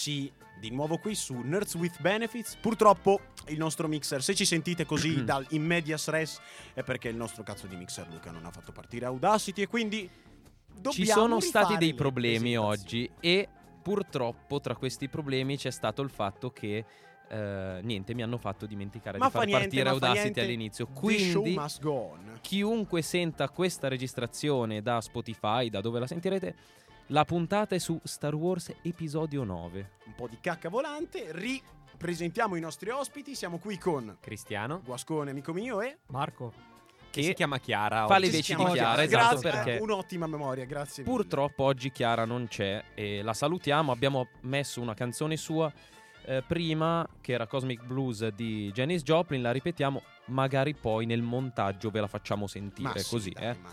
Eccoci di nuovo qui su Nerds with Benefits. Purtroppo il nostro mixer, se ci sentite così dal in medias res, è perché il nostro cazzo di mixer Luca non ha fatto partire Audacity e quindi dobbiamo Ci sono stati dei problemi oggi e purtroppo tra questi problemi c'è stato il fatto che Uh, niente, mi hanno fatto dimenticare ma di far niente, partire Audacity all'inizio. Quindi, chiunque senta questa registrazione da Spotify, da dove la sentirete, la puntata è su Star Wars Episodio 9. Un po' di cacca volante, ripresentiamo i nostri ospiti, siamo qui con Cristiano, Guascone, amico mio e Marco. Che, che si chiama Chiara. Fa le veci di Chiara, esatto, esatto, perché un'ottima memoria, grazie. Mille. Purtroppo oggi Chiara non c'è e la salutiamo, abbiamo messo una canzone sua eh, prima che era Cosmic Blues di Janice Joplin, la ripetiamo, magari poi nel montaggio ve la facciamo sentire ma così, dai, eh. Ma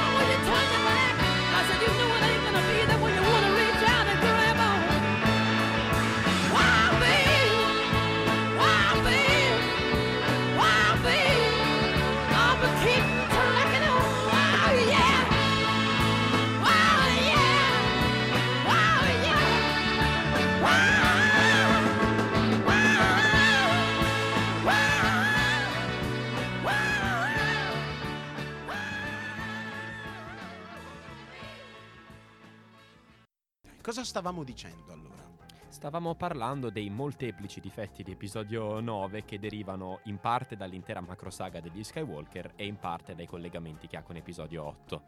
Cosa stavamo dicendo allora? Stavamo parlando dei molteplici difetti di episodio 9 che derivano in parte dall'intera macrosaga degli Skywalker e in parte dai collegamenti che ha con episodio 8.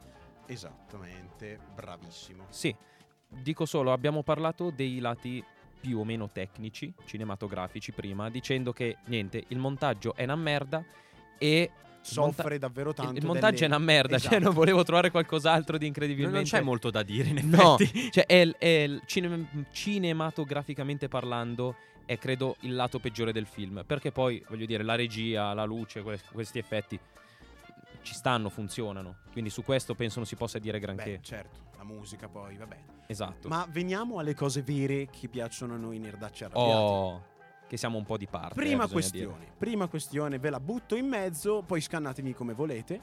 Esattamente, bravissimo. Sì, dico solo, abbiamo parlato dei lati più o meno tecnici, cinematografici prima, dicendo che niente, il montaggio è una merda e il monta- Soffre davvero tanto. il montaggio delle- è una merda, cioè Esatto. non volevo trovare qualcos'altro di incredibilmente non c'è molto da dire in No, cioè è, è il cine- cinematograficamente parlando è credo il lato peggiore del film, perché poi voglio dire la regia, la luce, que- questi effetti ci stanno, funzionano. Quindi su questo penso non si possa dire granché. Beh, certo, la musica poi, vabbè. esatto. Ma veniamo alle cose vere che piacciono a noi nerdacci arrabbiati. oh, che siamo un po' di parte. eh, Prima bisogna questione, dire. prima questione, ve la butto in mezzo, poi scannatemi come volete.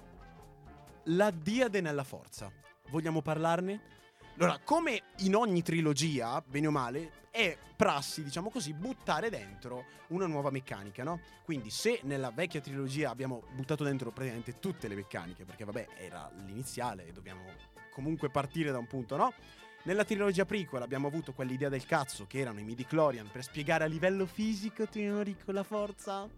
La Diade nella forza. Vogliamo parlarne? Allora, come in ogni trilogia, bene o male, è prassi, diciamo così, buttare dentro una nuova meccanica, no? Quindi se nella vecchia trilogia abbiamo buttato dentro praticamente tutte le meccaniche, perché vabbè, era l'iniziale e dobbiamo comunque partire da un punto, no? Nella trilogia prequel abbiamo avuto quell'idea del cazzo che erano i midi-chlorian per spiegare a livello fisico, teorico, la forza.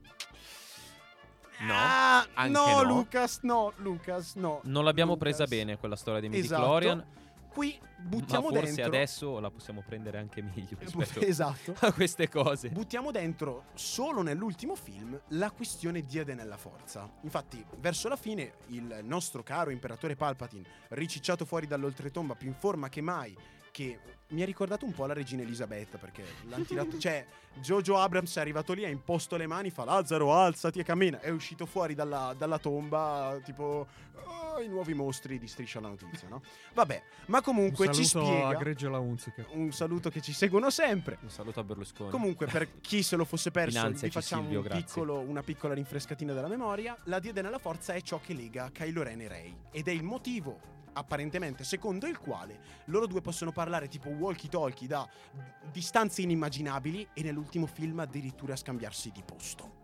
No, Ah, anche no, no. Lucas, no, Lucas, no. Non l'abbiamo Lucas. presa bene quella storia di Esatto. Qui ma buttiamo forse dentro adesso la possiamo prendere anche meglio rispetto Esatto. a queste cose. Buttiamo dentro solo nell'ultimo film la questione Diade nella forza. Infatti, verso la fine, il nostro caro imperatore Palpatine, ricicciato fuori dall'oltretomba più in forma che mai, che mi ha ricordato un po' la regina Elisabetta perché l'hanno tirato. cioè, Jojo Abrams è arrivato lì, ha imposto le mani, fa Lazzaro, alzati e cammina. È uscito fuori dalla, dalla tomba, tipo. "Oh, I nuovi mostri di Striscia la notizia, no? Vabbè, ma comunque un ci saluto spiega. a Greggio la Unzica. Un saluto che ci seguono sempre. Un saluto a Berlusconi. Comunque, per chi se lo fosse perso, Finanziaci, vi facciamo Silvio, un piccolo- una piccola rinfrescatina della memoria. La Diade nella Forza è ciò che lega Kylo Ren e Rey. Ed è il motivo, apparentemente, secondo il quale loro due possono parlare tipo walkie-talkie da distanze inimmaginabili e nell'ultimo film addirittura scambiarsi di posto.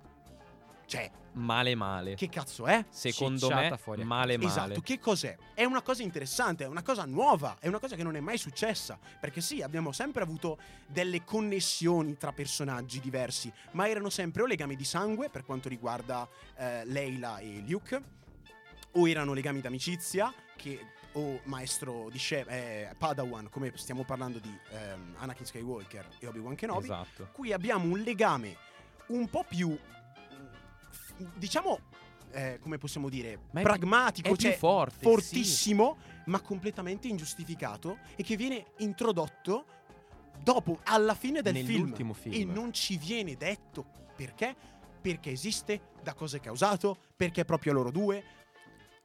Cioè, Male male. che cazzo è? Secondo Cicciata me fuori male male. Esatto, che cos'è? È una cosa interessante, è una cosa nuova, è una cosa che non è mai successa. Perché sì, abbiamo sempre avuto delle connessioni tra personaggi diversi, ma erano sempre o legami di sangue per quanto riguarda eh, Leila e Luke, o erano legami d'amicizia, che, o maestro di eh, Padawan, come stiamo parlando di ehm, Anakin Skywalker e Obi-Wan Kenobi. Esatto. Qui abbiamo un legame un po' più, mm, diciamo, eh, come possiamo dire, Ma è pragmatico, più- è cioè forte, fortissimo, ma completamente ingiustificato e che viene introdotto dopo, alla fine del film. Film. E non ci viene detto perché. Perché esiste, da cosa è causato, perché proprio loro due.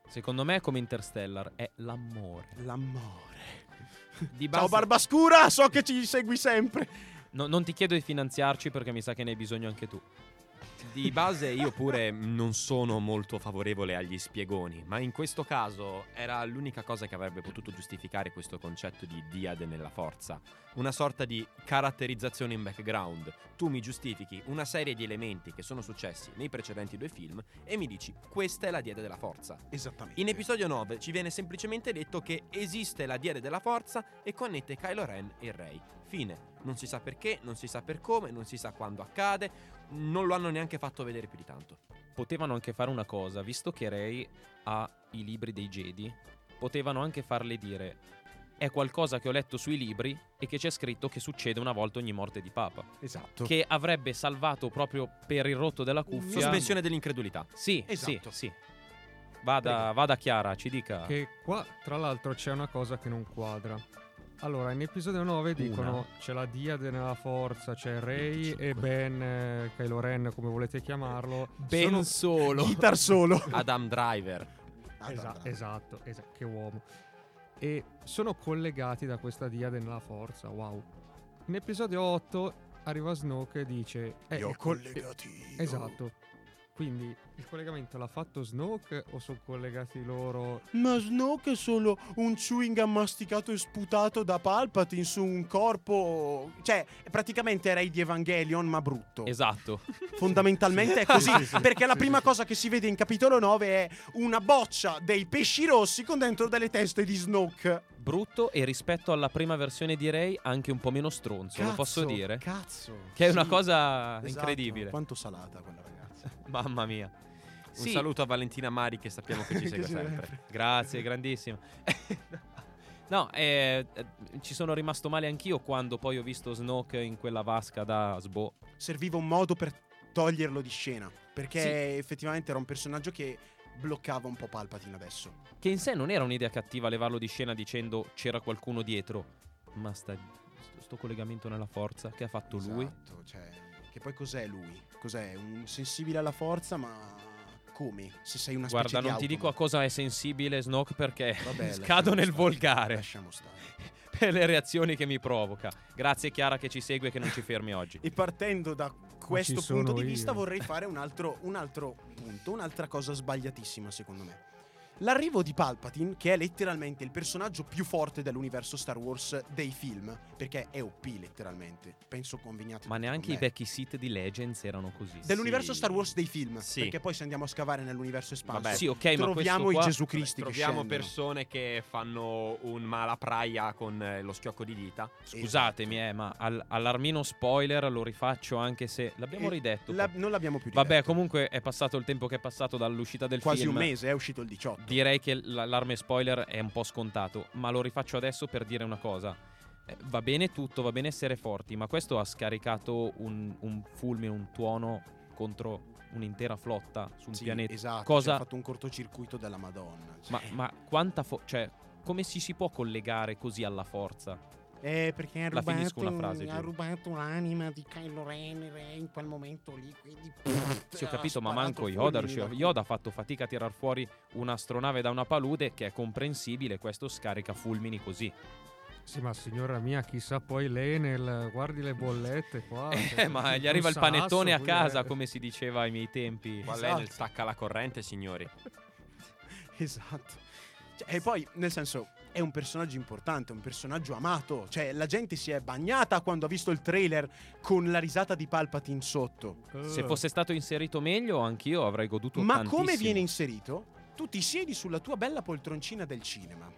Secondo me, come Interstellar, è l'amore. L'amore. Di Ciao base- Barbascura, so che ci segui sempre. No- non ti chiedo di finanziarci perché mi sa che ne hai bisogno anche tu. Di base io pure non sono molto favorevole agli spiegoni, ma in questo caso era l'unica cosa che avrebbe potuto giustificare questo concetto di diade nella forza. Una sorta di caratterizzazione in background. Tu mi giustifichi una serie di elementi che sono successi nei precedenti due film e mi dici questa è la diade della forza. Esattamente. In episodio 9 ci viene semplicemente detto che esiste la diade della forza e connette Kylo Ren e Rey. Fine. Non si sa perché, non si sa per come, non si sa quando accade, non lo hanno neanche fatto vedere più di tanto. Potevano anche fare una cosa, visto che Rey ha i libri dei Jedi, potevano anche farle dire è qualcosa che ho letto sui libri e che c'è scritto che succede una volta ogni morte di Papa. Esatto. Che avrebbe salvato proprio per il rotto della cuffia. Sospensione dell'incredulità. Sì, Esatto. sì, sì. Vada, vada Chiara, ci dica. Che qua, tra l'altro, c'è una cosa che non quadra. Allora, in episodio 9 dicono c'è la Diade nella forza, c'è Rey e Ben, eh, Kylo Ren, come volete chiamarlo. Ben Sono- solo. Guitar solo. Adam Driver. Esa- esatto, esa- che uomo. E sono collegati da questa Diade nella forza, wow. In episodio 8 arriva Snoke e dice... eh, Io il col- collegati. Esatto. Quindi il collegamento l'ha fatto Snoke o sono collegati loro? Ma Snoke è solo un chewing gum masticato e sputato da Palpatine su un corpo. Cioè, praticamente Rey di Evangelion, ma brutto. Esatto. Fondamentalmente è così. Sì, sì, sì. perché la Sì, prima sì. cosa che si vede in capitolo 9 è una boccia dei pesci rossi con dentro delle teste di Snoke brutto e rispetto alla prima versione di Ray anche un po' meno stronzo, lo posso Cazzo, dire? Cazzo. Che è una cosa esatto. incredibile. Quanto salata quella. Mamma mia. Un Sì, saluto a Valentina Mari che sappiamo che ci segue sempre. Grazie, grandissimo. No, eh, eh, ci sono rimasto male anch'io quando poi ho visto Snoke in quella vasca da Sbo. Serviva un modo per toglierlo di scena. Perché Sì. effettivamente era un personaggio che bloccava un po' Palpatine adesso. Che in sé non era un'idea cattiva levarlo di scena dicendo c'era qualcuno dietro. Ma sta, sto collegamento nella forza che ha fatto lui. Esatto, cioè, che poi cos'è lui? Cos'è? Un sensibile alla forza, ma come? Se sei una specie Guarda, di non ti dico a cosa è sensibile Snoke perché Vabbè, scado nel stare, volgare Lasciamo stare. per le reazioni che mi provoca. Grazie Chiara che ci segue e che non ci fermi oggi. E partendo da questo punto di io. vista vorrei fare un altro, un altro punto, un'altra cosa sbagliatissima secondo me. L'arrivo di Palpatine, che è letteralmente il personaggio più forte dell'universo Star Wars dei film, perché è OP letteralmente, penso conveniate. Ma neanche con i vecchi Sith di Legends erano così. Dell'universo Sì. Star Wars dei film, Sì. perché poi se andiamo a scavare nell'universo espanso, Vabbè, Sì, ok, ma troviamo i qua... Gesù Cristi che Troviamo scendono. persone che fanno un malapraia con eh, lo schiocco di dita. Scusatemi, eh, ma al- all'armino spoiler lo rifaccio anche se l'abbiamo Eh, ridetto. La- non l'abbiamo più Vabbè, ridetto. comunque è passato il tempo che è passato dall'uscita del quasi film. un mese, è uscito il 18. Direi che l'allarme spoiler è un po' scontato, ma lo rifaccio adesso per dire una cosa. Eh, va bene tutto, va bene essere forti, ma questo ha scaricato un, un fulmine, un tuono contro un'intera flotta su un Sì, pianeta. esatto, Cosa- ci ha fatto un cortocircuito della Madonna. Ma, ma quanta fo- cioè, come si, si può collegare così alla forza? Eh, perché ha La rubato, finisco una frase, ha rubato l'anima di Kylo Ren in quel momento lì, quindi... Sì, ho capito, ma manco Yoda, Yoda ha fatto fatica a tirar fuori un'astronave da una palude che è comprensibile, questo scarica fulmini così. Sì, ma signora mia, chissà poi lei nel... Guardi le bollette qua. Eh, cioè, ma gli arriva il sasso panettone a casa, eh. come si diceva ai miei tempi. Qua Esatto. lei stacca la corrente, signori. Esatto. Cioè, e poi, nel senso, è un personaggio importante, un personaggio amato. Cioè, la gente si è bagnata quando ha visto il trailer con la risata di Palpatine sotto. Se fosse stato inserito meglio, anch'io avrei goduto Ma tantissimo. come viene inserito? Tu ti siedi sulla tua bella poltroncina del cinema.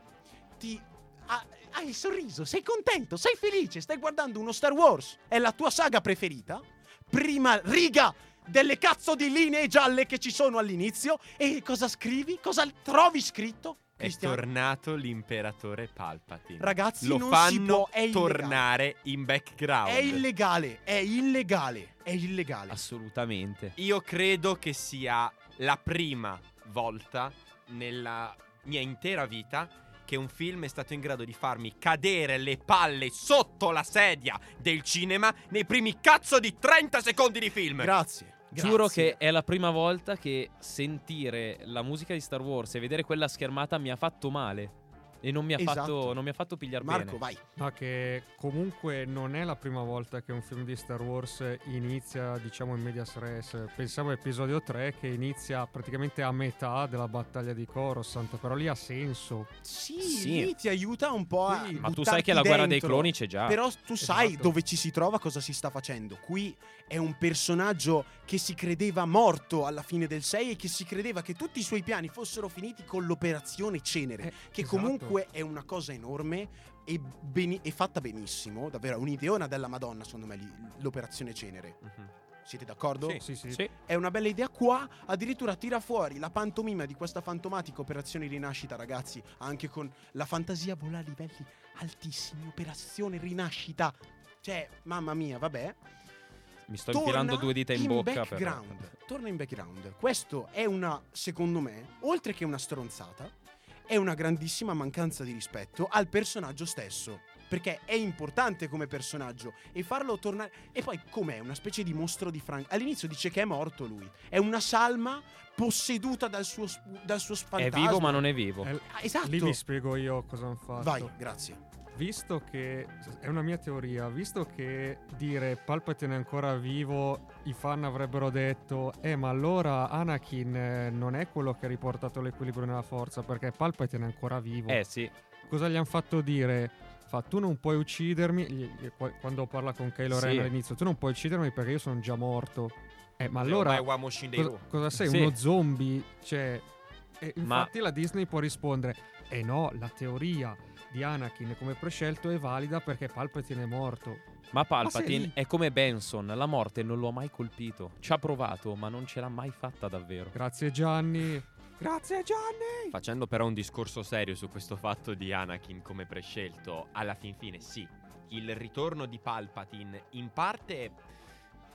Ti. ha- hai il sorriso, sei contento, sei felice, stai guardando uno Star Wars. È la tua saga preferita? Prima riga delle cazzo di linee gialle che ci sono all'inizio. E cosa scrivi? Cosa trovi scritto? È Cristiano? tornato l'imperatore Palpatine. Ragazzi, Lo non fanno si può, è tornare in background. È illegale, è illegale, è illegale. Assolutamente. Io credo che sia la prima volta nella mia intera vita che un film è stato in grado di farmi cadere le palle sotto la sedia del cinema nei primi cazzo di 30 secondi di film. Grazie. Giuro che è la prima volta che sentire la musica di Star Wars e vedere quella schermata mi ha fatto male. E non mi ha, Esatto. fatto, non mi ha fatto pigliar Marco, bene. vai. Ma che comunque non è la prima volta che un film di Star Wars inizia, diciamo, in medias res. Pensavo a episodio 3 che inizia praticamente a metà della battaglia di Coruscant, però lì ha senso. Sì, Sì. lì ti aiuta un po' a. Sì, Ma tu sai che la guerra dei dentro. cloni c'è già. Però tu sai Esatto. dove ci si trova, cosa si sta facendo. Qui è un personaggio che si credeva morto alla fine del 6 e che si credeva che tutti i suoi piani fossero finiti con l'operazione Cenere, Eh, che esatto. comunque è una cosa enorme e, beni- e fatta benissimo, davvero, è un'ideona della Madonna, secondo me, lì, l'operazione Cenere. Mhm. Siete d'accordo? Sì. Sì, sì. Sì. È una bella idea qua, addirittura tira fuori la pantomima di questa fantomatica operazione rinascita, ragazzi, anche con la fantasia vola a livelli altissimi, operazione rinascita. Cioè, mamma mia, vabbè. Mi sto Torna infilando due dita in, bocca. per- background. Torna in background. Questo è una, secondo me, oltre che una stronzata, è una grandissima mancanza di rispetto al personaggio stesso. Perché è importante come personaggio e farlo tornare. E poi, com'è? Una specie di mostro di Frank. All'inizio dice che è morto lui. È una salma posseduta dal suo, dal suo È fantasma. vivo, ma non è vivo. Eh, esatto. Lì vi spiego io cosa hanno fatto. Vai, grazie. Visto che è una mia teoria, visto che dire Palpatine è ancora vivo, i fan avrebbero detto: Eh, ma allora Anakin eh, non è quello che ha riportato l'equilibrio nella forza, perché Palpatine è ancora vivo. Eh sì. Cosa gli hanno fatto dire? Fa, tu non puoi uccidermi. quando parla con Kylo Ren Sì. all'inizio, tu non puoi uccidermi perché io sono già morto. Eh, ma Allora, cosa, cosa sei? Sì. Uno zombie? Cioè. e Ma- infatti la Disney può rispondere: E no, la teoria di Anakin come prescelto è valida perché Palpatine è morto. Ma Palpatine sì. è come Benson, la morte non lo ha mai colpito. Ci ha provato, ma non ce l'ha mai fatta davvero. Grazie Gianni. Grazie Gianni. Facendo però un discorso serio su questo fatto di Anakin come prescelto, alla fin fine sì, il ritorno di Palpatine in parte...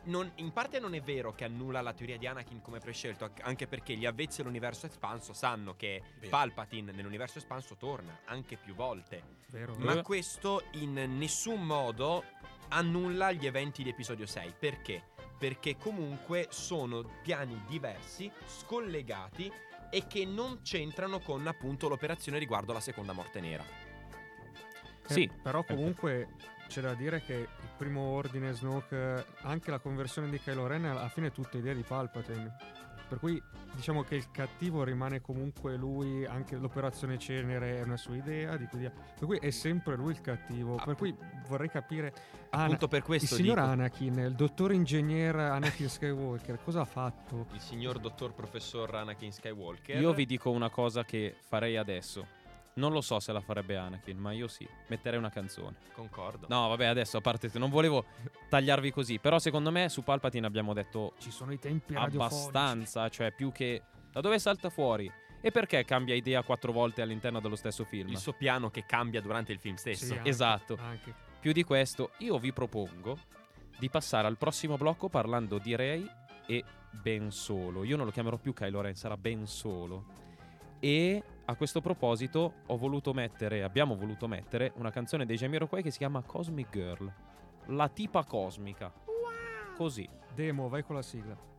non- in parte non è vero che annulla la teoria di Anakin come prescelto, anche- perché gli avvezzi all'universo espanso sanno che Vero. Palpatine nell'universo espanso torna anche più volte. Vero? Ma Eh. questo in nessun modo annulla gli eventi di episodio 6. Perché? Perché comunque sono piani diversi, scollegati e che non c'entrano con appunto l'operazione riguardo alla seconda morte nera. Eh, Sì. Però comunque c'è da dire che il primo ordine Snoke, anche la conversione di Kylo Ren alla fine è tutta idea di Palpatine. Per cui diciamo che il cattivo rimane comunque lui, anche l'operazione Cenere è una sua idea, di cui per cui è sempre lui il cattivo. Per cui vorrei capire Ana- Appunto per il questo signor dico, Anakin, il dottor ingegner Anakin Skywalker, cosa ha fatto? il signor dottor professor Anakin Skywalker. Io vi dico una cosa che farei adesso. Non lo so se la farebbe Anakin, ma io sì. Metterei una canzone. concordo. No, vabbè, adesso a parte non volevo tagliarvi così. Però secondo me su Palpatine abbiamo detto Ci sono i tempi abbastanza. Cioè, più che. Da dove salta fuori? E perché cambia idea quattro volte all'interno dello stesso film? Il suo piano che cambia durante il film stesso. Sì, anche, Esatto. anche. Più di questo, io vi propongo di passare al prossimo blocco parlando di Rey e Ben Solo. Io non lo chiamerò più Kylo Ren, sarà Ben Solo. E a questo proposito ho voluto mettere, abbiamo voluto mettere una canzone dei Jamiroquai che si chiama Cosmic Girl. La tipa cosmica. Così. Demo, vai con la sigla.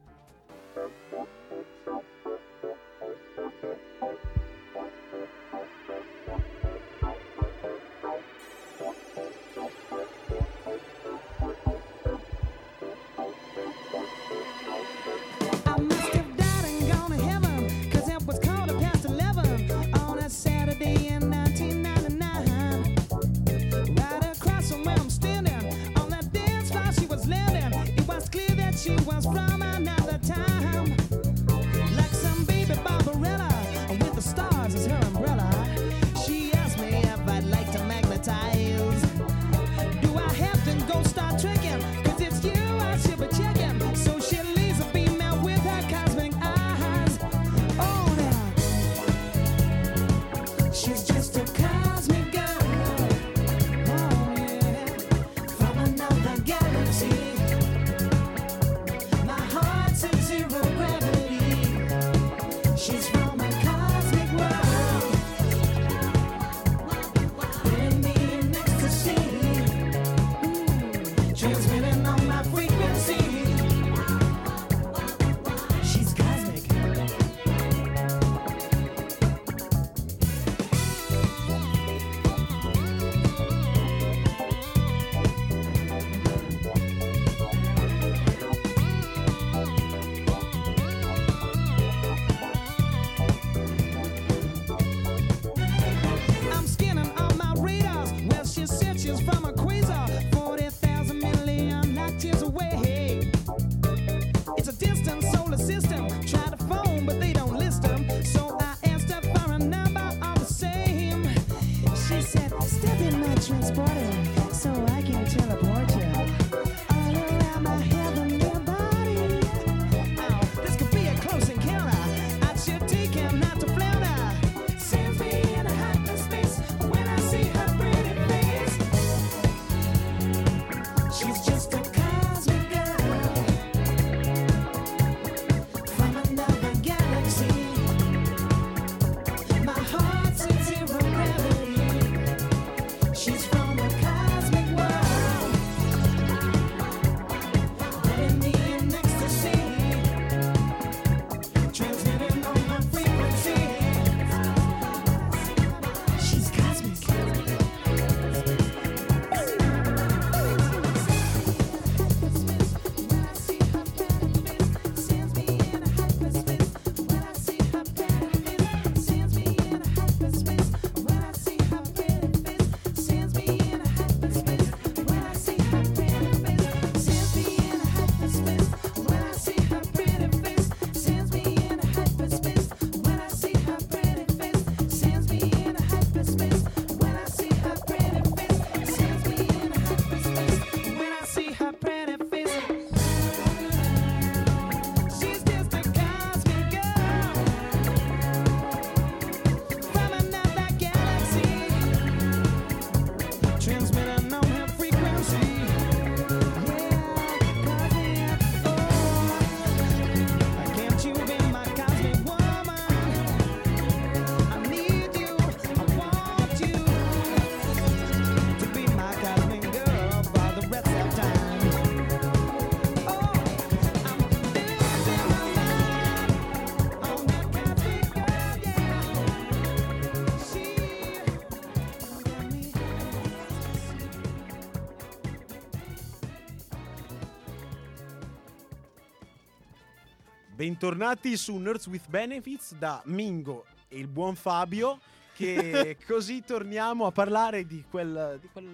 Bentornati su Nerds with Benefits da Mingo e il buon Fabio che così torniamo a parlare di quel, di quel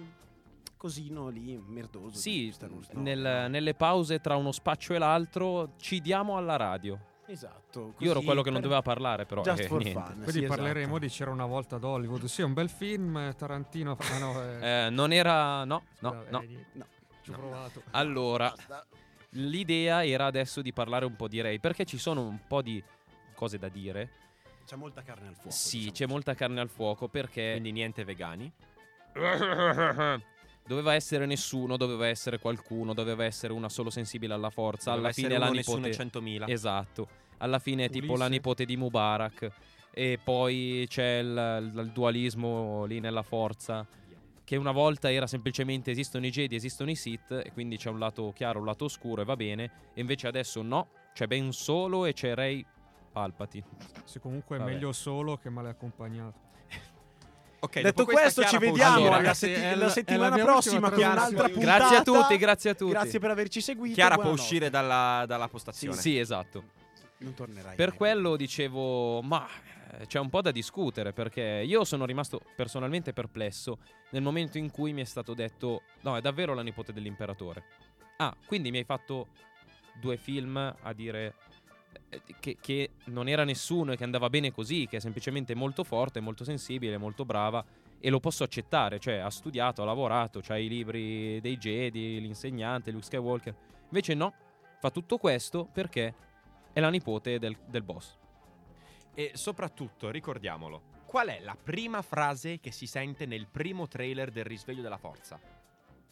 cosino lì merdoso. Sì, di Star Wars. No, nel- no. nelle pause tra uno spaccio e l'altro ci diamo alla radio. Esatto. Io ero quello che non doveva parlare, però Just eh, for niente. fun. Quindi sì, esatto. parleremo di C'era una volta ad Hollywood. Sì, è un bel film. Tarantino. Ah, no, eh, Eh, non era no, no, no. No. Ci ho provato. Allora, Basta. L'idea era adesso di parlare un po' di Ray perché ci sono un po' di cose da dire. C'è molta carne al fuoco. Sì, diciamo c'è molta carne al fuoco perché Quindi niente vegani. doveva essere nessuno, doveva essere qualcuno, doveva essere una solo sensibile alla forza. Doveva Alla fine la uno, nessuno nipote e 100.000. Esatto. Alla fine è tipo la nipote di Mubarak e poi c'è il, il dualismo lì nella forza che una volta era semplicemente esistono i Jedi, esistono i Sith e quindi c'è un lato chiaro, un lato oscuro e va bene e invece adesso no, c'è Ben Solo e c'è Rey Palpatine. Sì, comunque è Vabbè. meglio solo che male accompagnato. Ok, Detto questo, ci vediamo Allora, setti- è la la- settimana è la prossima con un'altra puntata. Grazie a tutti, grazie a tutti. Grazie per averci seguito. Chiara può uscire dalla, dalla postazione. Sì, esatto. Non tornerai. Per mai. quello dicevo, ma c'è un po' da discutere perché io sono rimasto personalmente perplesso nel momento in cui mi è stato detto, no, è davvero la nipote dell'imperatore. Ah, quindi mi hai fatto due film a dire eh, che, che non era nessuno e che andava bene così, che è semplicemente molto forte, molto sensibile, molto brava e lo posso accettare, cioè ha studiato, ha lavorato, c'ha i libri dei Jedi, l'insegnante, Luke Skywalker. Invece no, fa tutto questo perché è la nipote del, del boss. E soprattutto, ricordiamolo, qual è la prima frase che si sente nel primo trailer del risveglio della forza?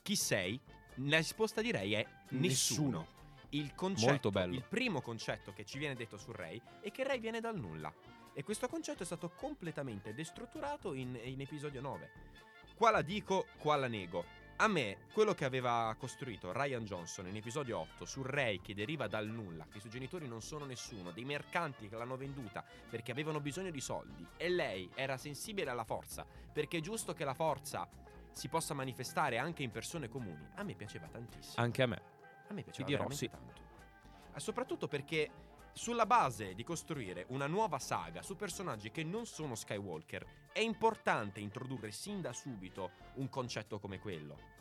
Chi sei? La risposta direi è nessuno. Nessuno. Il concetto, il primo concetto che ci viene detto su Rey è che Rey viene dal nulla. E questo concetto è stato completamente destrutturato in, in episodio 9. Qua la dico, qua la nego. A me, quello che aveva costruito Ryan Johnson in episodio 8 su Rey che deriva dal nulla, che i suoi genitori non sono nessuno, dei mercanti che l'hanno venduta perché avevano bisogno di soldi e lei era sensibile alla forza, perché è giusto che la forza si possa manifestare anche in persone comuni. A me piaceva tantissimo. Anche a me. A me piaceva dirò, veramente sì. tanto. Soprattutto perché sulla base di costruire una nuova saga su personaggi che non sono Skywalker, è importante introdurre sin da subito un concetto come quello.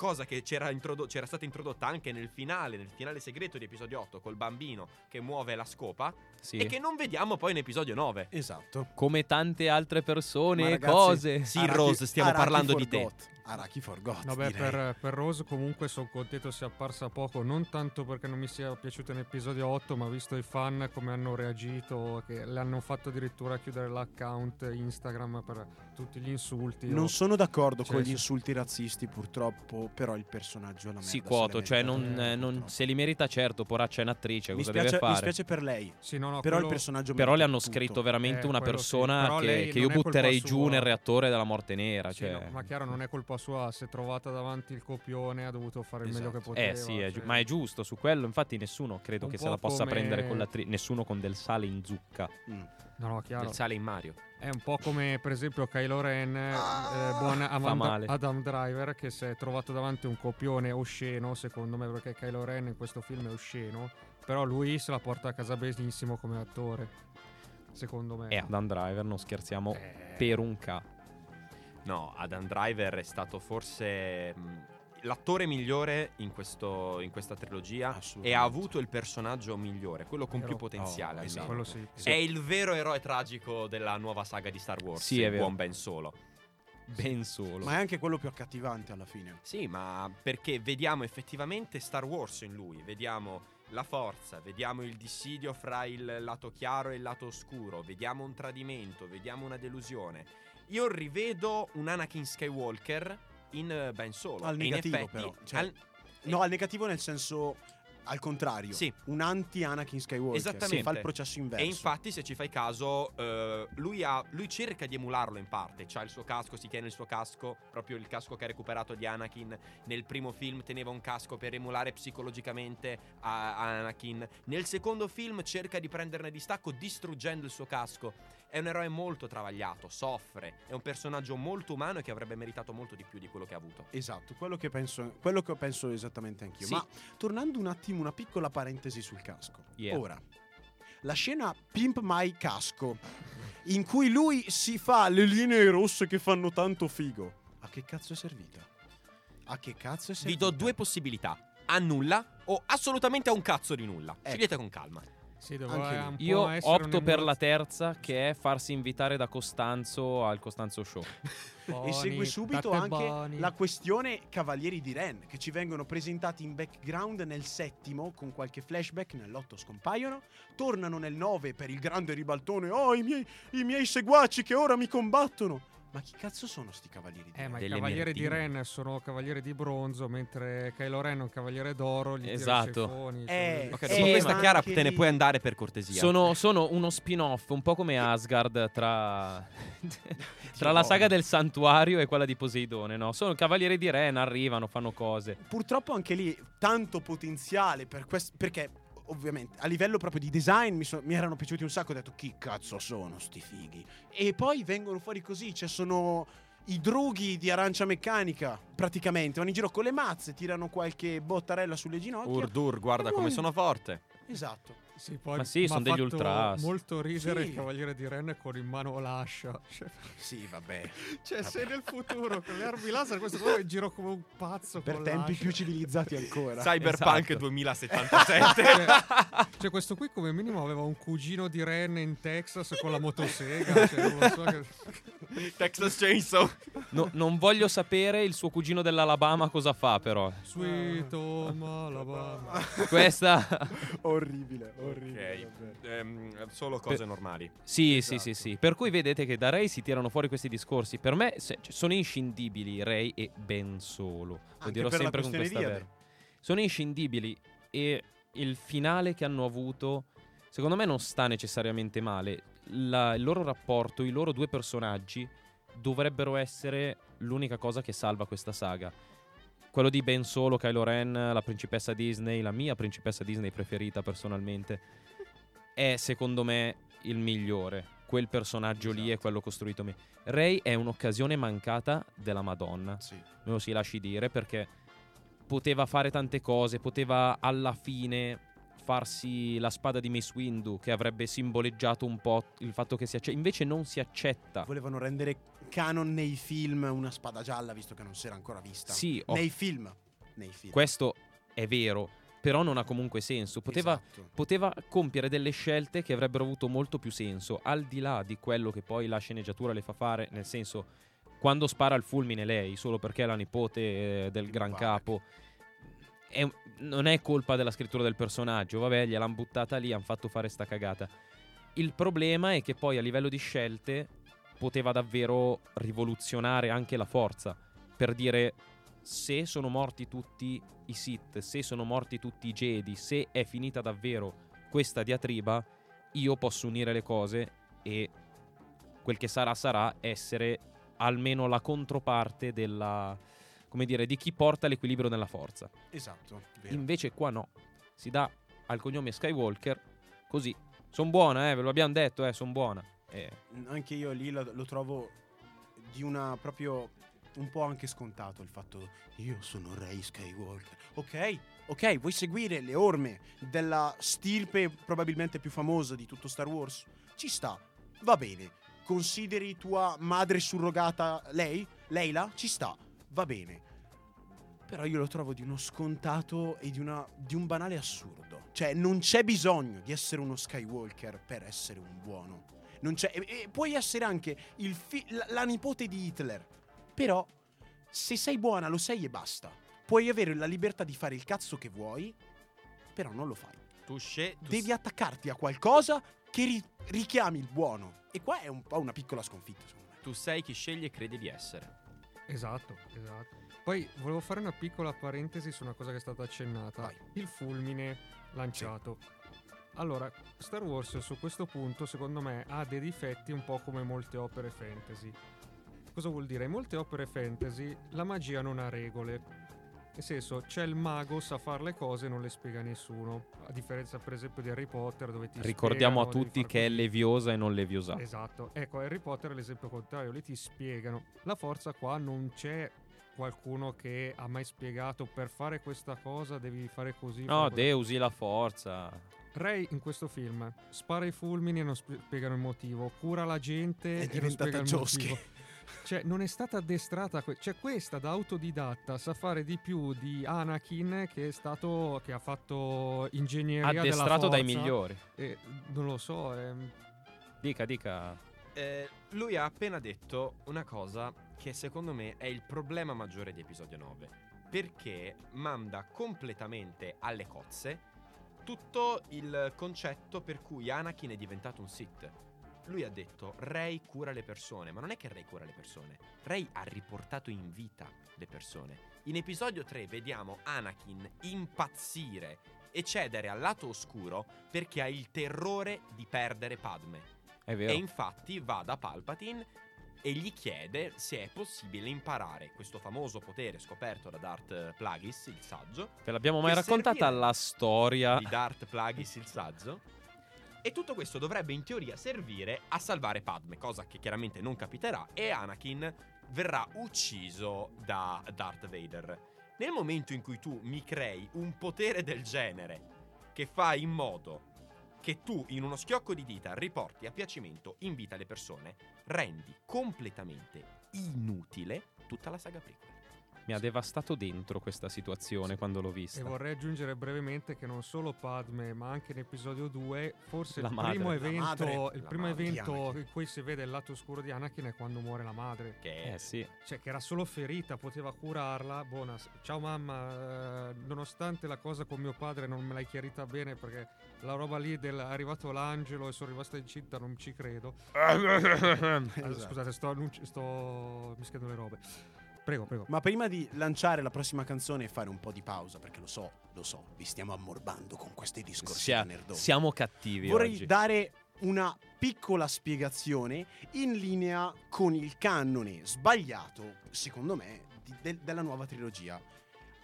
Cosa che c'era, introdo- c'era stata introdotta anche nel finale, nel finale segreto di episodio 8, col bambino che muove la scopa, Sì. e che non vediamo poi in episodio 9. Esatto. Come tante altre persone e cose. Sì, Araki- Rose, stiamo Araki parlando di te. Araki forgot. Vabbè, direi. per, per Rose comunque sono contento sia apparsa poco, non tanto perché non mi sia piaciuto in episodio 8, ma visto i fan come hanno reagito, che le hanno fatto addirittura chiudere l'account Instagram per tutti gli insulti. Non o- sono d'accordo Cioè, con gli insulti razzisti, purtroppo, però il personaggio è una merda. Si quoto, cioè non, eh, eh, non- se li merita certo, poraccia è un'attrice, mi cosa spiace, deve mi fare? spiace per lei, Sì, no, no, però il quello- personaggio Però le hanno tutto. scritto veramente Eh, una sì. persona Però che, che io è butterei giù sua. nel reattore della morte nera. Sì, Cioè... no, ma chiaro, non è colpa sua, si è trovata davanti il copione, ha dovuto fare il meglio che Esatto. poteva. Eh sì, è giu- cioè. ma è giusto su quello. Infatti, nessuno credo Un che se la possa come- prendere con l'attrice. Nessuno con del sale in zucca. Mm. No, no, chiaro. Del sale in Mario. È un po' come per esempio Kylo Ren, eh, Ah, buon Adam, male. Adam Driver, che si è trovato davanti un copione osceno, secondo me, perché Kylo Ren in questo film è osceno, però lui se la porta a casa benissimo come attore, secondo me. E Adam Driver, non scherziamo Eh, per un K. No, Adam Driver è stato forse mh, l'attore migliore in, questo- in questa trilogia e ha avuto il personaggio migliore, quello con Vero. più potenziale. Oh, esatto. quello sì. È il vero eroe tragico della nuova saga di Star Wars, Sì, è vero. buon Ben Solo. Ben solo. Ma è anche quello più accattivante alla fine. Sì, ma perché vediamo effettivamente Star Wars in lui, vediamo la forza, vediamo il dissidio fra il lato chiaro e il lato oscuro, vediamo un tradimento, vediamo una delusione. Io rivedo un Anakin Skywalker in eh, Ben Solo. Al negativo, effetti, però, cioè, al- No, al negativo nel senso al contrario. Sì. Un anti-Anakin Skywalker. Esattamente. Si fa il processo inverso. E infatti, se ci fai caso, eh, lui, ha- lui cerca di emularlo in parte. C'ha il suo casco, si tiene il suo casco, proprio il casco che ha recuperato di Anakin. Nel primo film teneva un casco per emulare psicologicamente a a Anakin. Nel secondo film cerca di prenderne distacco distruggendo il suo casco. È un eroe molto travagliato, soffre, è un personaggio molto umano e che avrebbe meritato molto di più di quello che ha avuto. Esatto, quello che penso, quello che penso esattamente anch'io. Sì. Ma tornando un attimo, una piccola parentesi sul casco. Yeah. Ora, la scena Pimp My Casco, in cui lui si fa le linee rosse che fanno tanto figo. A che cazzo è servita? A che cazzo è Vi servita? do due possibilità. A nulla o assolutamente a un cazzo di nulla. Ecco. Scegliete con calma. Sì, po' Io opto per la terza, che è farsi invitare da Costanzo al Costanzo Show. E segue Boni, subito anche Boni. la questione Cavalieri di Ren, che ci vengono presentati in background nel settimo, con qualche flashback, nell'otto scompaiono, tornano nel 9 per il grande ribaltone, oh i miei, i miei seguaci che ora mi combattono. Ma chi cazzo sono sti Cavalieri di Eh, Ren? ma i cavalieri di. Ren sono cavalieri di bronzo, mentre Kylo Ren è un cavaliere d'oro. Gli Esatto. ceffoni, Eh, cioè, Ok, Eh, dopo sì, questa chiara te ne puoi andare per cortesia. Sono, sono uno spin-off, un po' come Asgard tra, tra la saga del santuario e quella di Poseidone, no? Sono cavalieri di Ren, arrivano, fanno cose. Purtroppo anche lì tanto potenziale per quest- perché ovviamente a livello proprio di design mi, so- mi erano piaciuti un sacco, ho detto chi cazzo sono sti fighi. E poi vengono fuori così, cioè sono i drughi di arancia meccanica, praticamente, vanno in giro con le mazze, tirano qualche bottarella sulle ginocchia. Urdur, guarda come sono forte. Esatto. Sì, poi Ma sì, m'ha son degli ultras. molto ridere Sì. il cavaliere di Ren con in mano l'ascia. Cioè, Sì, vabbè. cioè sei nel futuro con le armi laser, questo qua in giro come un pazzo per con tempi l'ascia. più civilizzati ancora. Cyberpunk Esatto. 2077. Cioè, cioè, questo qui come minimo aveva un cugino di Ren in Texas con la motosega. cioè, non lo so che... Texas Chainsaw. No- non voglio sapere il suo cugino dell'Alabama cosa fa, però. Sweet home Alabama. Questa. orribile, orribile. Ok, davvero. ehm, solo cose normali. Sì, sì, Esatto. sì, sì. Per cui vedete che da Ray si tirano fuori questi discorsi. Per me se- cioè, sono inscindibili Ray e Ben Solo. Lo Anche dirò per la sempre con questa di vera. Sono inscindibili e il finale che hanno avuto, secondo me, non sta necessariamente male. La- il loro rapporto, i loro due personaggi dovrebbero essere l'unica cosa che salva questa saga. Quello di Ben Solo, Kylo Ren, la principessa Disney, la mia principessa Disney preferita personalmente, è secondo me il migliore. Quel personaggio lì è Esatto. quello costruito me. Ray è un'occasione mancata della Madonna, Sì. me lo si lasci dire, perché poteva fare tante cose, poteva alla fine farsi la spada di Mace Windu che avrebbe simboleggiato un po' il fatto che si accetta, invece non si accetta. Volevano rendere canon nei film una spada gialla, visto che non si era ancora vista. Sì, ho- Nei film. Nei film. questo è vero, però non ha comunque senso. Poteva, Esatto. poteva compiere delle scelte che avrebbero avuto molto più senso, al di là di quello che poi la sceneggiatura le fa fare, nel senso, quando spara il fulmine lei, solo perché è la nipote eh, del gran Tupac. capo, è non è colpa della scrittura del personaggio, vabbè, gliel'hanno buttata lì, hanno fatto fare sta cagata. Il problema è che poi a livello di scelte poteva davvero rivoluzionare anche la forza, per dire se sono morti tutti i Sith, se sono morti tutti i Jedi, se è finita davvero questa diatriba, io posso unire le cose e quel che sarà sarà essere almeno la controparte della come dire di chi porta l'equilibrio nella forza. Esatto. vero. Invece qua no. Si dà al cognome Skywalker così. Sono buona, eh, ve lo abbiamo detto, eh, sono buona. Eh, Anche io lì lo, lo trovo di una proprio un po' anche scontato il fatto io sono Rey Skywalker. Ok, ok, vuoi seguire le orme della stirpe probabilmente più famosa di tutto Star Wars? Ci sta, va bene. Consideri tua madre surrogata lei? Leila? Ci sta, va bene. Però io lo trovo di uno scontato e di, una- di un banale assurdo. Cioè, non c'è bisogno di essere uno Skywalker per essere un buono. Non c'è, e, e puoi essere anche il fi- la, la nipote di Hitler. Però, se sei buona, lo sei e basta. Puoi avere la libertà di fare il cazzo che vuoi, però non lo fai. Tu sce- tu Devi attaccarti a qualcosa che ri- richiami il buono. E qua è un po' una piccola sconfitta, secondo me. tu sei chi sceglie e credi di essere. Esatto, esatto. Poi volevo fare una piccola parentesi su una cosa che è stata accennata. Vai. Il fulmine lanciato. Allora, Star Wars su questo punto, secondo me, ha dei difetti un po' come molte opere fantasy. Cosa vuol dire? In molte opere fantasy la magia non ha regole. Nel senso, c'è il mago, sa fare le cose e non le spiega nessuno. A differenza, per esempio, di Harry Potter, dove ti ricordiamo a devi tutti che è così. leviosa e non leviosa. Esatto, ecco Harry Potter è l'esempio contrario, lì ti spiegano. La forza qua non c'è qualcuno che ha mai spiegato per fare questa cosa devi fare così. No. Deo usi la forza. Ray in questo film spara i fulmini e non sp- spiegano il motivo, cura la gente È e non diventata spiega il Josuke. motivo. Cioè, non è stata addestrata. a que- cioè, questa da autodidatta sa fare di più di Anakin, che è stato. che ha fatto ingegneria. della Addestrato dai migliori. E, non lo so. ehm, Dica, dica. Eh, lui ha appena detto una cosa che secondo me è il problema maggiore di episodio 9. Perché manda completamente alle cozze tutto il concetto per cui Anakin è diventato un Sith. Lui ha detto Rey cura le persone, ma non è che Rey cura le persone. Rey ha riportato in vita le persone. In episodio 3 vediamo Anakin impazzire e cedere al lato oscuro perché ha il terrore di perdere Padme. È vero. E infatti va da Palpatine e gli chiede se è possibile imparare questo famoso potere scoperto da Darth Plagueis, il saggio, Ve l'abbiamo mai raccontata la storia? di Darth Plagueis, il saggio. E tutto questo dovrebbe in teoria servire a salvare Padme, cosa che chiaramente non capiterà, e Anakin verrà ucciso da Darth Vader. Nel momento in cui tu mi crei un potere del genere che fa in modo che tu in uno schiocco di dita riporti a piacimento in vita le persone, rendi completamente inutile tutta la saga prequel. Mi ha devastato dentro questa situazione quando l'ho vista. E vorrei aggiungere brevemente che non solo Padme, ma anche in episodio 2, forse La il madre. primo La evento, madre. il primo evento in cui si vede il lato oscuro di Anakin è quando muore la madre. Che Eh sì. Cioè, che era solo ferita, poteva curarla. Buona. Ciao mamma, eh, nonostante la cosa con mio padre non me l'hai chiarita bene perché la roba lì del è arrivato l'angelo e sono rimasta incinta, non ci credo. Esatto. Scusate, sto, sto mischiando le robe. Prego, prego. Ma prima di lanciare la prossima canzone e fare un po' di pausa, perché lo so, lo so, vi stiamo ammorbando con questi discorsi Sia- nerdoni. siamo cattivi Vorrei oggi. dare una piccola spiegazione in linea con il canone sbagliato, secondo me, di- del- della nuova trilogia.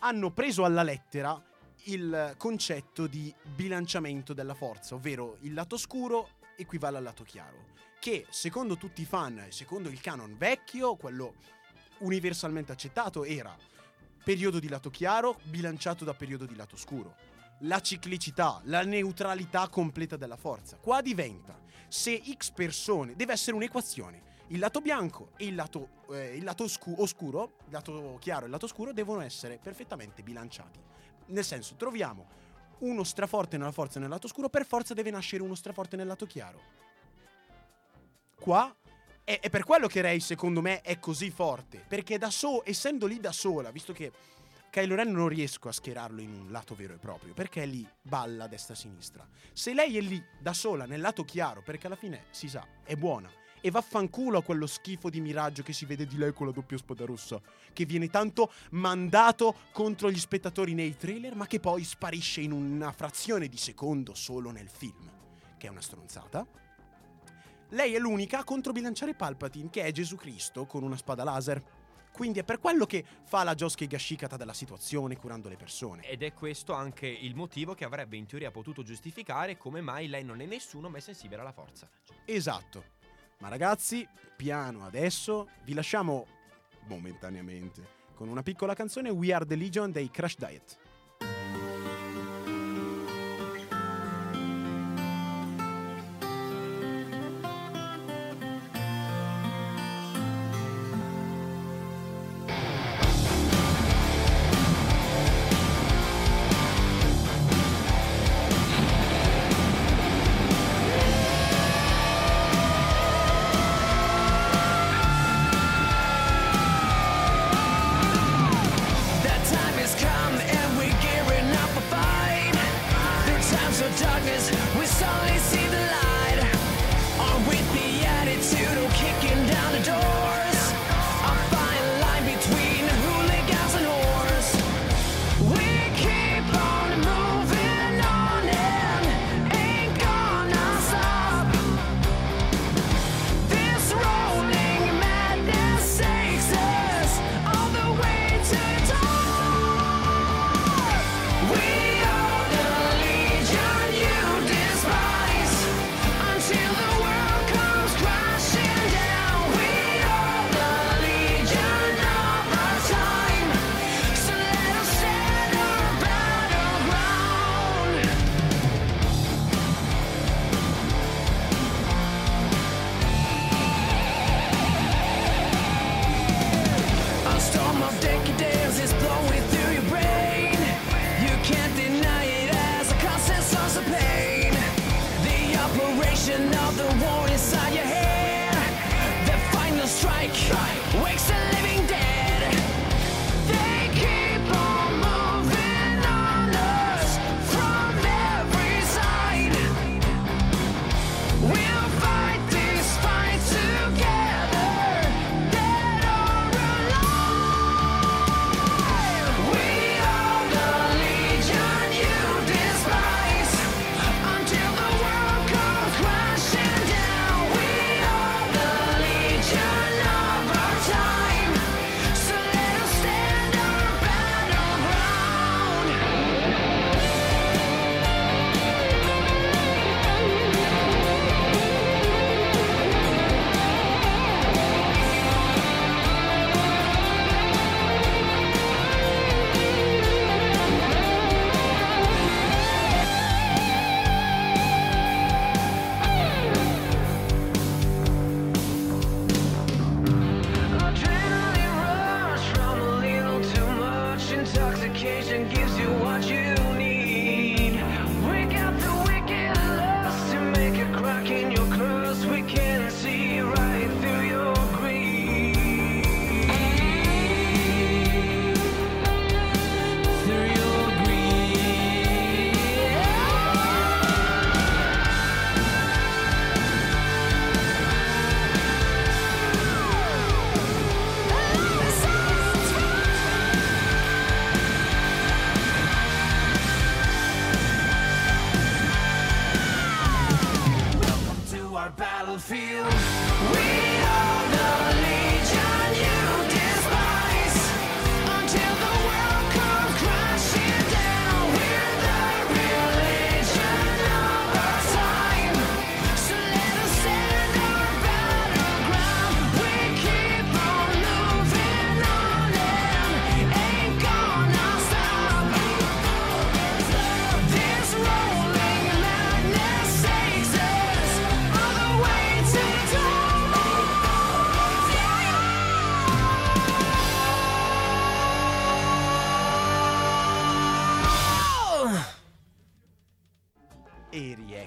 Hanno preso alla lettera il concetto di bilanciamento della forza, ovvero il lato scuro equivale al lato chiaro, che secondo tutti i fan, e secondo il canon vecchio, quello universalmente accettato, era periodo di lato chiaro bilanciato da periodo di lato scuro la ciclicità, la neutralità completa della forza. Qua diventa, se x persone, deve essere un'equazione. Il lato bianco e il lato, eh, il lato oscu- oscuro, il lato chiaro e il lato scuro devono essere perfettamente bilanciati. Nel senso, troviamo uno straforte nella forza nel lato scuro, per forza deve nascere uno straforte nel lato chiaro. Qua è, è per quello che Rey, secondo me, è così forte. Perché da so- essendo lì da sola, visto che Kylo Ren non riesco a schierarlo in un lato vero e proprio, perché lì balla a destra e a sinistra. Se lei è lì da sola nel lato chiaro, perché alla fine si sa, è buona. E vaffanculo a quello schifo di miraggio che si vede di lei con la doppia spada rossa, che viene tanto mandato contro gli spettatori nei trailer, ma che poi sparisce in una frazione di secondo solo nel film, che è una stronzata. Lei è l'unica a controbilanciare Palpatine, che è Gesù Cristo con una spada laser. Quindi è per quello che fa la Josuke Gashikata della situazione, curando le persone. Ed è questo anche il motivo che avrebbe in teoria potuto giustificare come mai lei non è nessuno ma è sensibile alla forza. Esatto. Ma ragazzi, piano adesso, vi lasciamo momentaneamente con una piccola canzone We Are the Legion dei Crash Diet.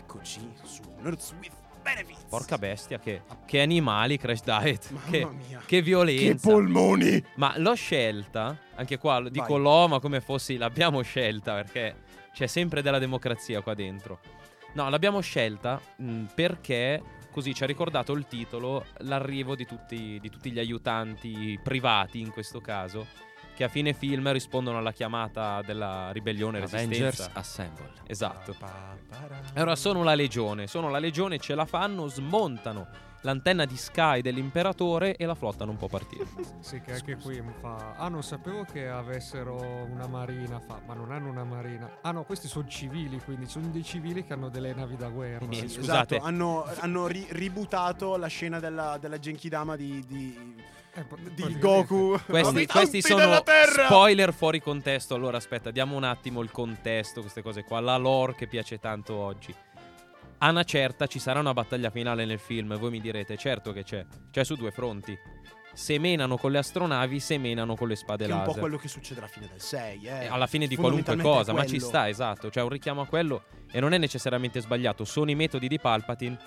E rieccoci su Nerds with Benefits. Porca bestia, che, che animali Crash Diet. Mamma Che, mia. che violenza. Che polmoni! Ma l'ho scelta, anche qua lo dico Vai. l'ho, ma come fossi l'abbiamo scelta perché c'è sempre della democrazia qua dentro. No, l'abbiamo scelta mh, perché così ci ha ricordato il titolo l'arrivo di tutti, di tutti gli aiutanti privati in questo caso che a fine film rispondono alla chiamata della ribellione Avengers resistenza. Assemble. Esatto. Allora sono la legione, sono la legione, ce la fanno, smontano l'antenna di Sky dell'imperatore e la flotta non può partire. Sì, che anche qui mi fa. Ah, non sapevo che avessero una marina. Fa, ma non hanno una marina. Ah, no, questi sono civili, quindi sono dei civili che hanno delle navi da guerra. Sì, scusate. esatto, hanno, hanno ri- rebootato la scena della, della Genkidama di, di, di praticamente- Goku. Questi, questi sono spoiler fuori contesto. Allora, aspetta, diamo un attimo il contesto, queste cose qua. La lore che piace tanto oggi. A una certa ci sarà una battaglia finale nel film. Voi mi direte, certo che c'è. C'è su due fronti. Se menano con le astronavi, se menano con le spade Che è un po' laser. quello che succede alla fine del 6. Eh. Eh, alla fine di qualunque cosa, ma ci sta, esatto. Cioè, un richiamo a quello e non è necessariamente sbagliato. Sono i metodi di Palpatine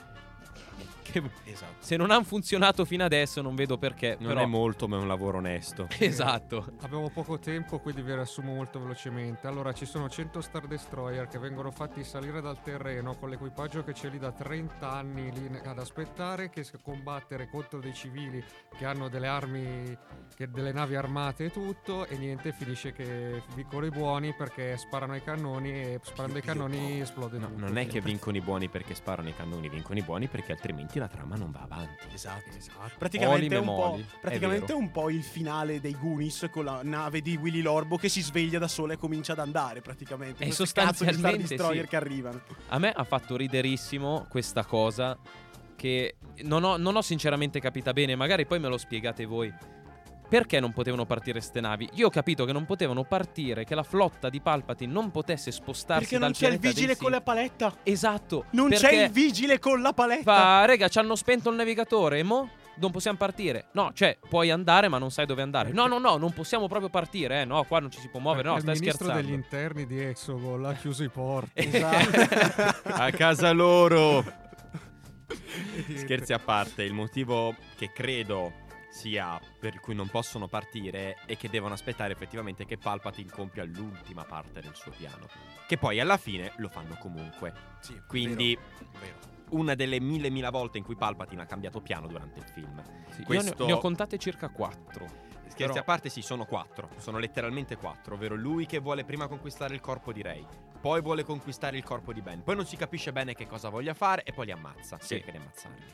che Esatto. se non hanno funzionato fino adesso non vedo perché. Non però... è molto, ma è un lavoro onesto. Esatto. Abbiamo poco tempo, quindi vi riassumo molto velocemente. Allora, ci sono 100 Star Destroyer che vengono fatti salire dal terreno con l'equipaggio che c'è lì da 30 anni lì ad aspettare, che combattere contro dei civili che hanno delle armi, che delle navi armate e tutto, e niente, finisce che vincono i buoni perché sparano i cannoni e sparando i cannoni esplode No, tutto. non è che vincono i buoni perché sparano i cannoni, vincono i buoni perché altrimenti la trama non va avanti. Esatto. Esatto. Praticamente, un, po', praticamente un po' il finale dei Goonies con la nave di Willy Lorbo che si sveglia da sola e comincia ad andare praticamente. E cazzo di Star sostanzialmente Destroyer sì. che arrivano. A me ha fatto riderissimo questa cosa che non ho, non ho sinceramente capita bene, magari poi me lo spiegate voi. Perché non potevano partire ste navi? Io ho capito che non potevano partire, che la flotta di Palpatine non potesse spostarsi Perché dal non c'è il pianeta vigile con la paletta. Esatto. Non perché c'è il vigile con la paletta. Fa, rega, ci hanno spento il navigatore, e mo? Non possiamo partire. No, cioè, puoi andare, ma non sai dove andare. No, no, no, non possiamo proprio partire, eh. No, qua non ci si può muovere. No, Perché stai il ministro scherzando. degli interni di Exogol ha chiuso i porti. Esatto. A casa loro! Scherzi a parte, il motivo che credo sia per cui non possono partire è che devono aspettare effettivamente che Palpatine compia l'ultima parte del suo piano. Che poi alla fine lo fanno comunque. Sì, Quindi vero, vero. una delle mille mila volte in cui Palpatine ha cambiato piano durante il film. Sì, io Questo- ne, ho- ne ho contate circa quattro. Scherzi Però- a parte, sì, sono quattro. Sono letteralmente quattro, ovvero lui che vuole prima conquistare il corpo di Rey, poi vuole conquistare il corpo di Ben, poi non si capisce bene che cosa voglia fare e poi li ammazza. Sì. Cerca di ammazzarli.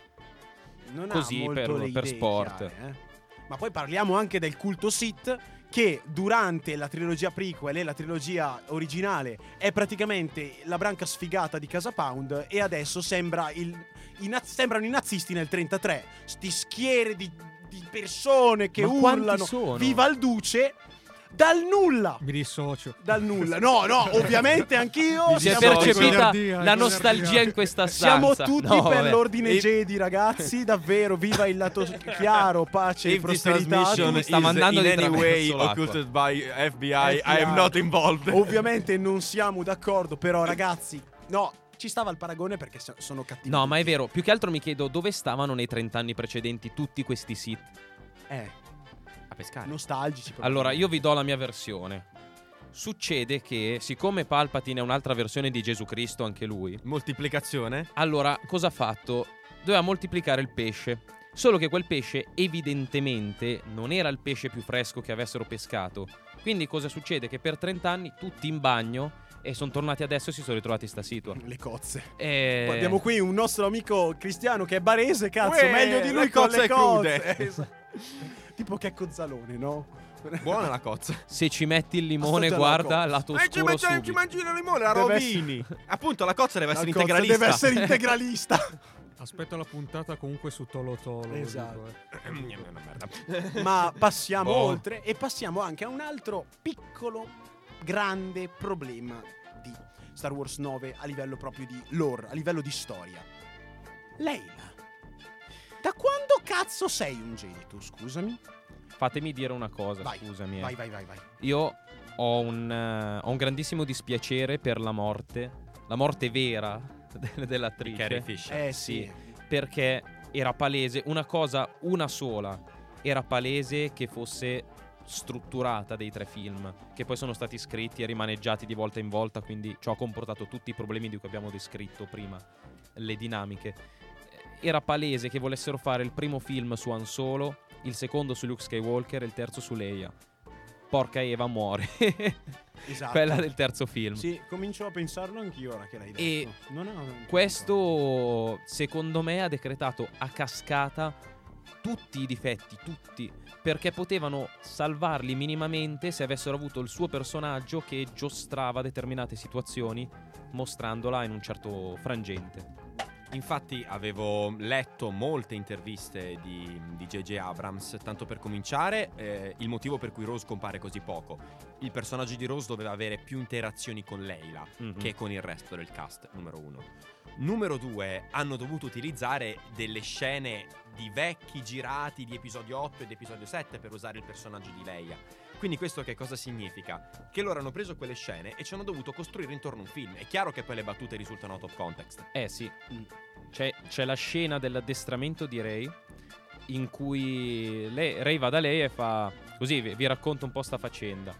Non Così ha molto per- per idee sport. chiare, eh. Ma poi parliamo anche del culto Sith che durante la trilogia prequel e la trilogia originale è praticamente la branca sfigata di Casa Pound e adesso sembra il, i sembrano i nazisti nel 33. Sti schiere di, di persone che Ma urlano viva il duce dal nulla. Mi dissocio. Dal nulla. No, no, ovviamente anch'io. Si è siamo- percepita la nostalgia in questa Siamo stanza. tutti No, per vabbè. l'ordine E- Jedi, ragazzi. Davvero, viva il lato chiaro, pace e prosperità. sta mandando in any way occulted by FBI, I FBI. am not involved. Ovviamente non siamo d'accordo, però, ragazzi, no, ci stava il paragone perché so- sono cattivi. No, ma è vero. Più che altro mi chiedo dove stavano nei 30 anni precedenti tutti questi Sith. Eh, pescare. nostalgici. proprio. Allora, io vi do la mia versione. Succede che, siccome Palpatine è un'altra versione di Gesù Cristo, anche lui, Moltiplicazione. allora cosa ha fatto? Doveva moltiplicare il pesce. Solo che quel pesce evidentemente non era il pesce più fresco che avessero pescato. Quindi cosa succede? Che per 30 anni tutti in bagno e sono tornati adesso e si sono ritrovati in sta situa. Le cozze. E... Poi abbiamo qui un nostro amico cristiano che è barese, cazzo, Uè, meglio di lui le con cozze le cozze. crude. Esatto. tipo che Cozzalone, no? Buona la cozza. Se ci metti il limone, la guarda, cozza. lato Eh, ci, oscuro mangi, ci mangi il limone, la Deve rovini. Appunto, la cozza deve La essere cozza integralista. Deve essere integralista. Aspetto la puntata comunque su Tolo Tolo. lo Esatto. dico, eh. Ma passiamo Boh. oltre e passiamo anche a un altro piccolo, grande problema di Star Wars 9 a livello proprio di lore, a livello di storia. Leila, da quando cazzo sei un Jedi tu, scusami? Fatemi dire una cosa, Vai, scusami. eh. Vai, vai, vai, vai. Io ho un, eh, ho un grandissimo dispiacere per la morte, la morte vera de- Carrie dell'attrice, Fisher. Eh sì. perché era palese, una cosa, una sola, era palese che fosse strutturata dei tre film, che poi sono stati scritti e rimaneggiati di volta in volta, quindi ciò ha comportato tutti i problemi di cui abbiamo descritto prima, le dinamiche. Era palese che volessero fare il primo film su Han Solo, il secondo su Luke Skywalker e il terzo su Leia. Porca Eva muore. Esatto. Quella del terzo film. Sì, comincio a pensarlo anch'io ora che l'hai detto. E Non Questo, secondo me, ha decretato a cascata tutti i difetti, tutti, perché potevano salvarli minimamente se avessero avuto il suo personaggio che giostrava determinate situazioni, mostrandola in un certo frangente. Infatti avevo letto molte interviste di di J.J. Abrams, tanto per cominciare, eh, il motivo per cui Rose compare così poco. Il personaggio di Rose doveva avere più interazioni con Leila Mhm. che con il resto del cast, numero uno. Numero due, hanno dovuto utilizzare delle scene di vecchi girati di episodio 8 ed episodio 7 per usare il personaggio di Leia. Quindi questo che cosa significa? Che loro hanno preso quelle scene e ci hanno dovuto costruire intorno un film. È chiaro che poi le battute risultano out of context. Eh sì, c'è, c'è la scena dell'addestramento di Ray in cui lei, Ray va da lei e fa così vi, vi racconto un po' sta faccenda.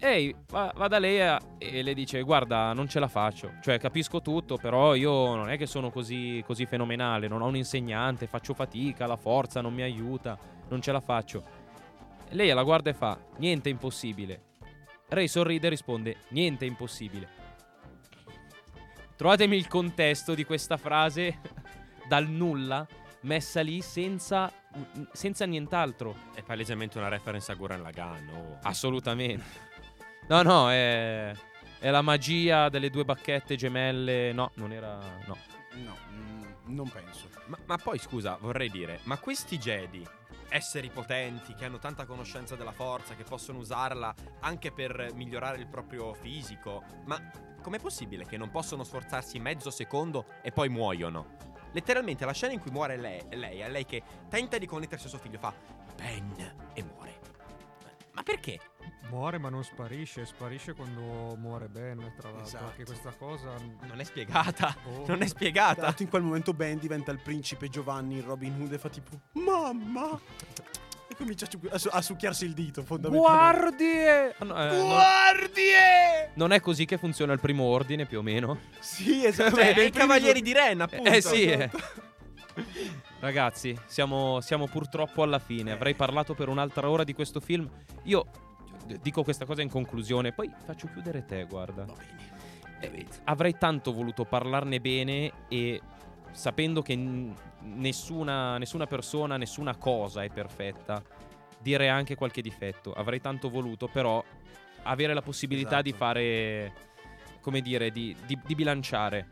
Ehi, va, va da lei e- le dice guarda non ce la faccio, cioè capisco tutto però io non è che sono così, così fenomenale, non ho un insegnante, faccio fatica, la forza non mi aiuta, non ce la faccio. Lei la guarda e fa niente è impossibile. Ray sorride e risponde niente è impossibile. Trovatemi il contesto di questa frase dal nulla, messa lì senza, senza nient'altro. È palesemente una reference a Gurren Lagann. oh. Assolutamente. No, no, è, è la magia delle due bacchette gemelle. No, non era. No. No, mm, non penso. Ma, ma poi scusa, vorrei dire, ma questi Jedi, esseri potenti che hanno tanta conoscenza della forza, che possono usarla anche per migliorare il proprio fisico, ma com'è possibile che non possono sforzarsi mezzo secondo e poi muoiono? Letteralmente la scena in cui muore lei, lei è lei che tenta di connettersi al suo figlio, fa Ben e muore. Ma perché? Muore ma non sparisce, sparisce quando muore Ben, tra l'altro. Esatto. Anche questa cosa... Non è spiegata. Oh. Non è spiegata. l'altro in quel momento Ben diventa il principe Giovanni in Robin Hood e fa tipo Mamma! E comincia a, su- a succhiarsi il dito fondamentalmente. Guardie! Ah, no, eh, no- Guardie! non è così che funziona il primo ordine, più o meno. Sì, esatto. Cioè, dei i primi cavalieri di Ren, appunto. Eh sì, eh. Ragazzi, siamo, siamo purtroppo alla fine. Avrei parlato per un'altra ora di questo film. Io dico questa cosa in conclusione, poi faccio chiudere te, guarda. Va bene. Eh, avrei tanto voluto parlarne bene e sapendo che n- nessuna, nessuna persona, nessuna cosa è perfetta, dire anche qualche difetto. Avrei tanto voluto, però avere la possibilità di Esatto. fare, come dire, di, di- di bilanciare.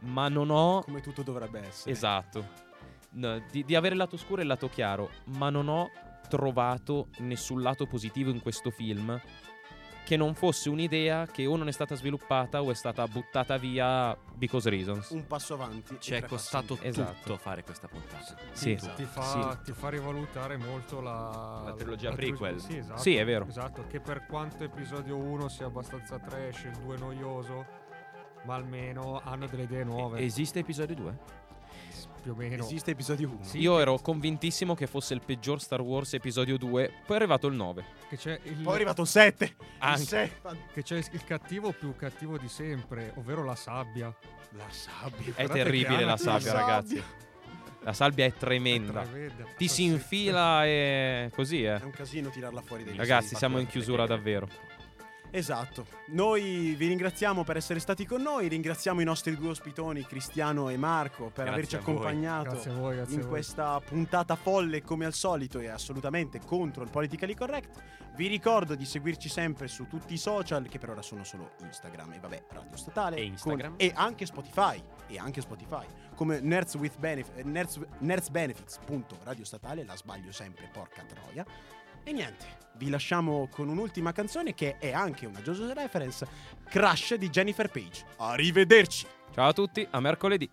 Ma non ho Come tutto dovrebbe essere. Esatto. No, di, di avere il lato scuro e il lato chiaro, ma non ho trovato nessun lato positivo in questo film che non fosse un'idea che o non è stata sviluppata o è stata buttata via because reasons. Un passo avanti. Ci è costato. Esatto. tutto fare questa puntata. Sì. Tutto. Ti fa, Sì. ti fa rivalutare molto la, La trilogia la prequel. Sì, esatto. Sì, è vero. Esatto, che per quanto episodio 1 sia abbastanza trash, il 2 noioso, ma almeno hanno delle idee nuove, Esiste episodio 2? Più o meno. Esiste episodio 1. Sì. Io ero convintissimo che fosse il peggior Star Wars episodio 2, poi è arrivato il 9. Che c'è il, Poi è arrivato il 7. Anche. che c'è il cattivo più cattivo di sempre, ovvero la sabbia. La sabbia. È terribile la sabbia, la ragazzi. sabbia. La sabbia è È tremenda. tremenda. Ti si infila e così, eh. È un casino tirarla fuori dai Ragazzi, siamo in chiusura davvero. Esatto. Noi vi ringraziamo per essere stati con noi. Ringraziamo i nostri due ospitoni, Cristiano e Marco, per Grazie averci accompagnato Grazie a voi, grazie a in voi. questa puntata folle come al solito e assolutamente contro il politically correct. Vi ricordo di seguirci sempre su tutti i social, che per ora sono solo Instagram e vabbè, Radio Statale. E Instagram. con- e anche Spotify. E anche Spotify. Come Nerds with Benef- eh, Nerds, nerdsbenefits.radiostatale, la sbaglio sempre, porca troia. E niente, vi lasciamo con un'ultima canzone che è anche una JoJo's reference, Crash di Jennifer Page. Arrivederci! Ciao a tutti, a mercoledì.